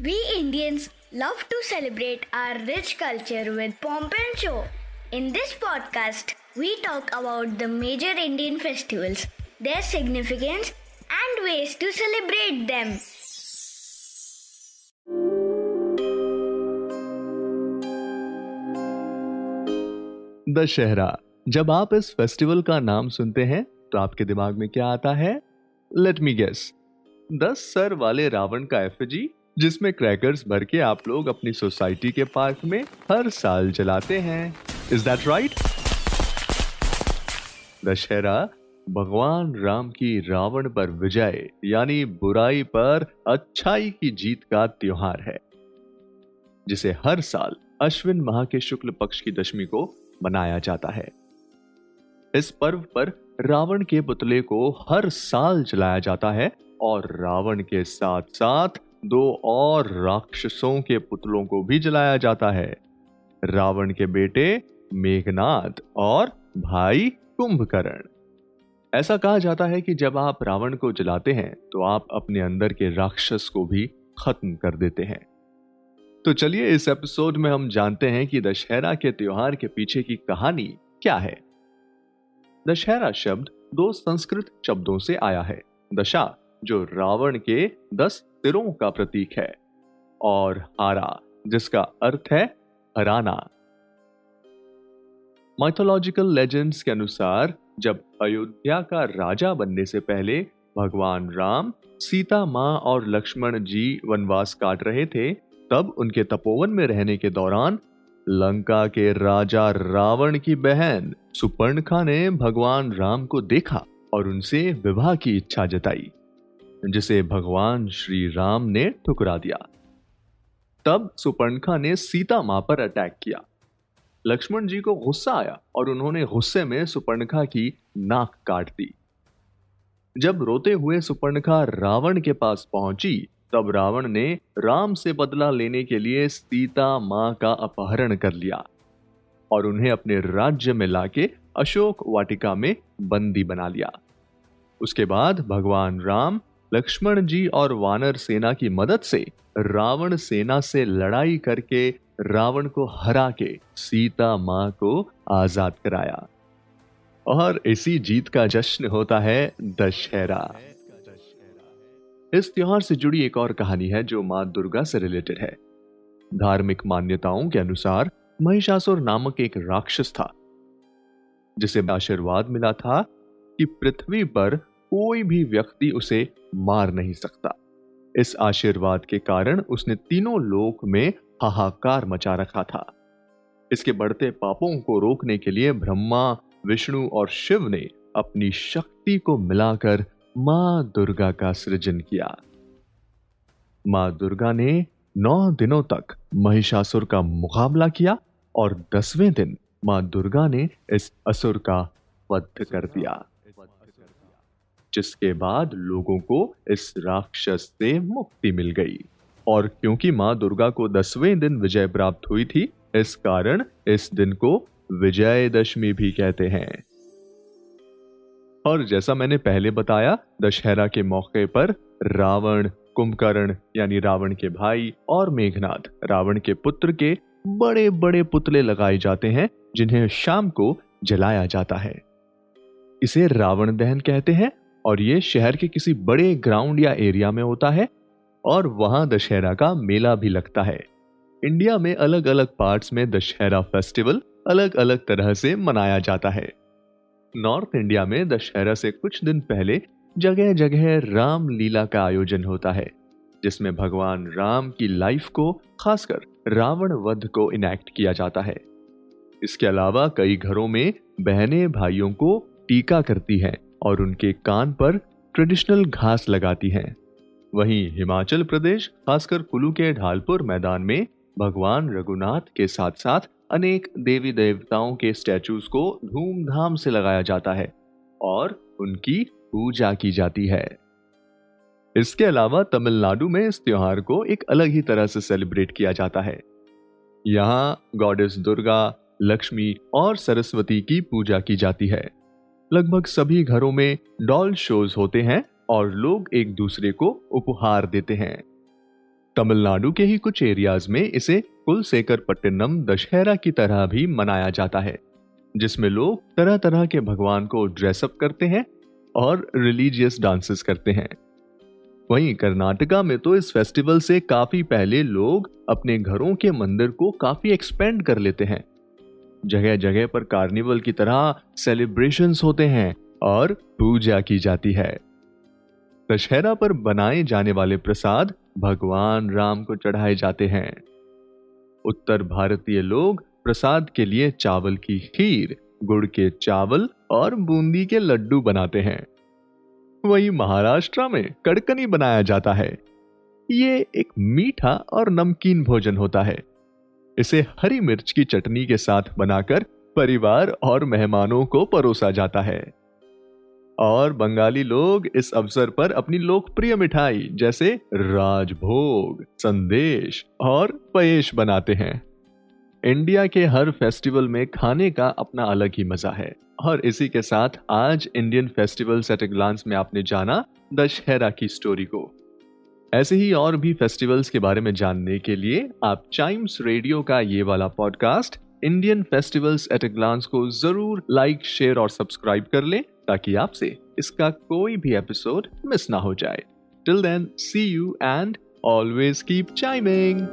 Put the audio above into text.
We Indians love to celebrate our rich culture with pomp and show. In this podcast, we talk about the major Indian festivals, their significance, and ways to celebrate them. Dussehra जब आप इस festival का नाम सुनते हैं तो आपके दिमाग में क्या आता है? लेट मी गेस दस सर वाले रावण का एफजी, जिसमें क्रैकर्स भर के आप लोग अपनी सोसाइटी के पार्क में हर साल जलाते हैं। इज़ दैट राइट दशहरा भगवान राम की रावण पर विजय, यानी बुराई पर अच्छाई की जीत का त्योहार है, जिसे हर साल अश्विन माह के शुक्ल पक्ष की दशमी को मनाया जाता है। इस पर्व पर रावण के पुतले को हर साल जलाया जाता है और रावण के साथ साथ दो और राक्षसों के पुतलों को भी जलाया जाता है। रावण के बेटे मेघनाथ और भाई कुंभकर्ण। ऐसा कहा जाता है कि जब आप रावण को जलाते हैं तो आप अपने अंदर के राक्षस को भी खत्म कर देते हैं। तो चलिए इस एपिसोड में हम जानते हैं कि दशहरा के त्योहार के पीछे की कहानी क्या है। दशहरा शब्द दो संस्कृत शब्दों से आया है। दशा, जो रावण के दस सिरों का प्रतीक है, और हारा जिसका अर्थ है हराना। माइथोलॉजिकल लेजेंड्स के अनुसार, जब अयोध्या का राजा बनने से पहले भगवान राम, सीता माँ और लक्ष्मण जी वनवास काट रहे थे, तब उनके तपोवन में रहने के दौरान लंका के राजा रावण की बहन सुपर्णखा ने भगवान राम को देखा और उनसे विवाह की इच्छा जताई, जिसे भगवान श्री राम ने ठुकरा दिया। तब सुपर्णखा ने सीता माँ पर अटैक किया। लक्ष्मण जी को गुस्सा आया और उन्होंने गुस्से में सुपर्णखा की नाक काट दी। जब रोते हुए सुपर्णखा रावण के पास पहुँची तब रावण ने राम से बदला लेने के लिए सीता माँ का अपहरण कर लिया और उन्हें अपने राज्य में लाके अशोक वाटिका में बंदी बना लिया। उसके बाद भगवान राम, लक्ष्मण जी और वानर सेना की मदद से रावण सेना से लड़ाई करके रावण को हरा के सीता माँ को आज़ाद कराया। और इसी जीत का जश्न होता है दशहरा। इस त्योहार से जुड़ी एक और कहानी है जो माँ दुर्गा से रिलेटेड है। धार्मिक मान्यताओं के अनुसार महिषासुर नामक एक राक्षस था, जिसे आशीर्वाद मिला था कि पृथ्वी पर कोई भी व्यक्ति उसे मार नहीं सकता। इस आशीर्वाद के कारण उसने तीनों लोक में हाहाकार मचा रखा था। इसके बढ़ते पापों को रोकने के लिए ब्रह्मा, विष्णु और शिव ने अपनी शक्ति को मिलाकर माँ दुर्गा का सृजन किया। माँ दुर्गा ने नौ दिनों तक महिषासुर का मुकाबला किया और दसवें दिन माँ दुर्गा ने इस असुर का वध कर दिया। जिसके बाद लोगों को इस राक्षस से मुक्ति मिल गई। और क्योंकि माँ दुर्गा को दसवें दिन विजय प्राप्त हुई थी, इस कारण इस दिन को विजयदशमी भी कहते हैं। और जैसा मैंने पहले बताया, दशहरा के मौके पर रावण, कुंभकर्ण, यानी रावण के भाई और मेघनाथ रावण के पुत्र के बड़े बड़े पुतले लगाए जाते हैं, जिन्हें शाम को जलाया जाता है। इसे रावण दहन कहते हैं और ये शहर के किसी बड़े ग्राउंड या एरिया में होता है और वहाँ दशहरा का मेला भी लगता है। इंडिया में अलग अलग पार्ट्स में दशहरा फेस्टिवल अलग अलग तरह से मनाया जाता है। नॉर्थ इंडिया में दशहरा से कुछ दिन पहले जगह जगह राम लीला का आयोजन होता है, जिसमें भगवान राम की लाइफ को, खासकर रावण वध को इनेक्ट किया जाता है। इसके अलावा कई घरों में बहनें भाइयों को टीका करती हैं और उनके कान पर ट्रेडिशनल घास लगाती हैं। वहीं हिमाचल प्रदेश, खासकर कुल्लू के ढालपुर मैदान में भगवान रघुनाथ के साथ साथ अनेक देवी देवताओं के स्टैचूज को धूमधाम से लगाया जाता है और उनकी पूजा की जाती है। इसके अलावा तमिलनाडु में इस त्योहार को एक अलग ही तरह से सेलिब्रेट किया जाता है। यहाँ गॉडेस दुर्गा, लक्ष्मी और सरस्वती की पूजा की जाती है। लगभग सभी घरों में डॉल शोज़ होते हैं और लोग एक दूसरे को उपहार देते हैं। तमिलनाडु के ही कुछ एरियाज़ में इसे कुलसेकर पट्टिनम दशहरा की तरह भी मनाया जाता है, जिसमें लोग तरह तरह के भगवान को ड्रेसअप करते हैं और रिलीजियस डांसेस करते हैं। वहीं कर्नाटका में तो इस फेस्टिवल से काफ़ी पहले लोग अपने घरों के मंदिर को काफ़ी एक्सपेंड कर लेते हैं। जगह जगह पर कार्निवल की तरह सेलिब्रेशंस होते हैं और पूजा की जाती है। दशहरा पर बनाए जाने वाले प्रसाद भगवान राम को चढ़ाए जाते हैं। उत्तर भारतीय लोग प्रसाद के लिए चावल की खीर, गुड़ के चावल और बूंदी के लड्डू बनाते हैं। वही महाराष्ट्र में कड़कनी बनाया जाता है। ये एक मीठा और नमकीन भोजन होता है। इसे हरी मिर्च की चटनी के साथ बनाकर परिवार और मेहमानों को परोसा जाता है। और बंगाली लोग इस अवसर पर अपनी लोकप्रिय मिठाई, जैसे राजभोग, संदेश और पयेश बनाते हैं। इंडिया के हर फेस्टिवल में खाने का अपना अलग ही मज़ा है। और इसी के साथ आज Indian festival at a glance में आपने जाना दशहरा की स्टोरी को। ऐसे ही और भी फेस्टिवल्स के बारे में जानने के लिए आप चाइम्स रेडियो का ये वाला podcast Indian festivals at a glance को ज़रूर लाइक, शेयर और सब्सक्राइब कर लें। ताकि आपसे इसका कोई भी एपिसोड मिस ना हो जाए। Till then see you and always keep chiming